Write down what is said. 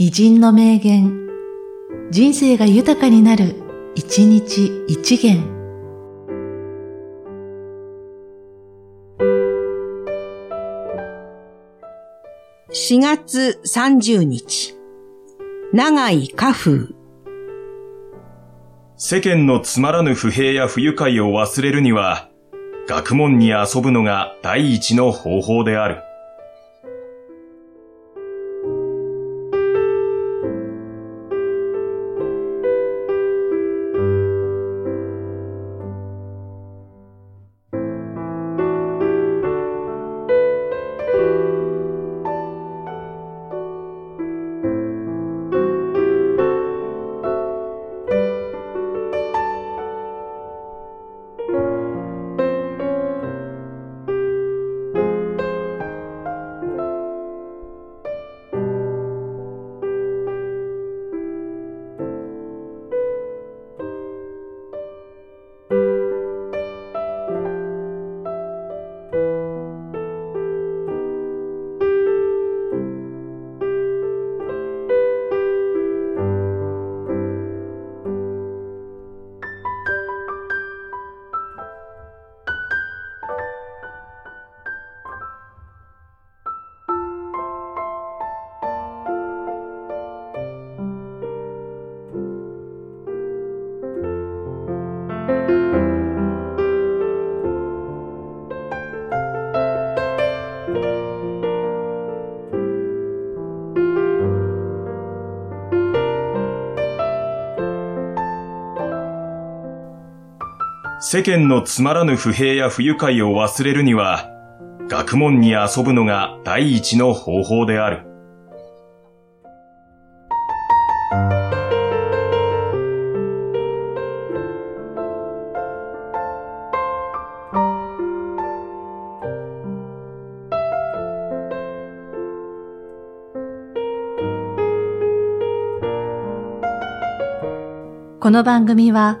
偉人の名言、人生が豊かになる、一日一元。4月30日、長い花風。世間のつまらぬ不平や不愉快を忘れるには、学問に遊ぶのが第一の方法である。世間のつまらぬ不平や不愉快を忘れるには、学問に遊ぶのが第一の方法である。この番組は、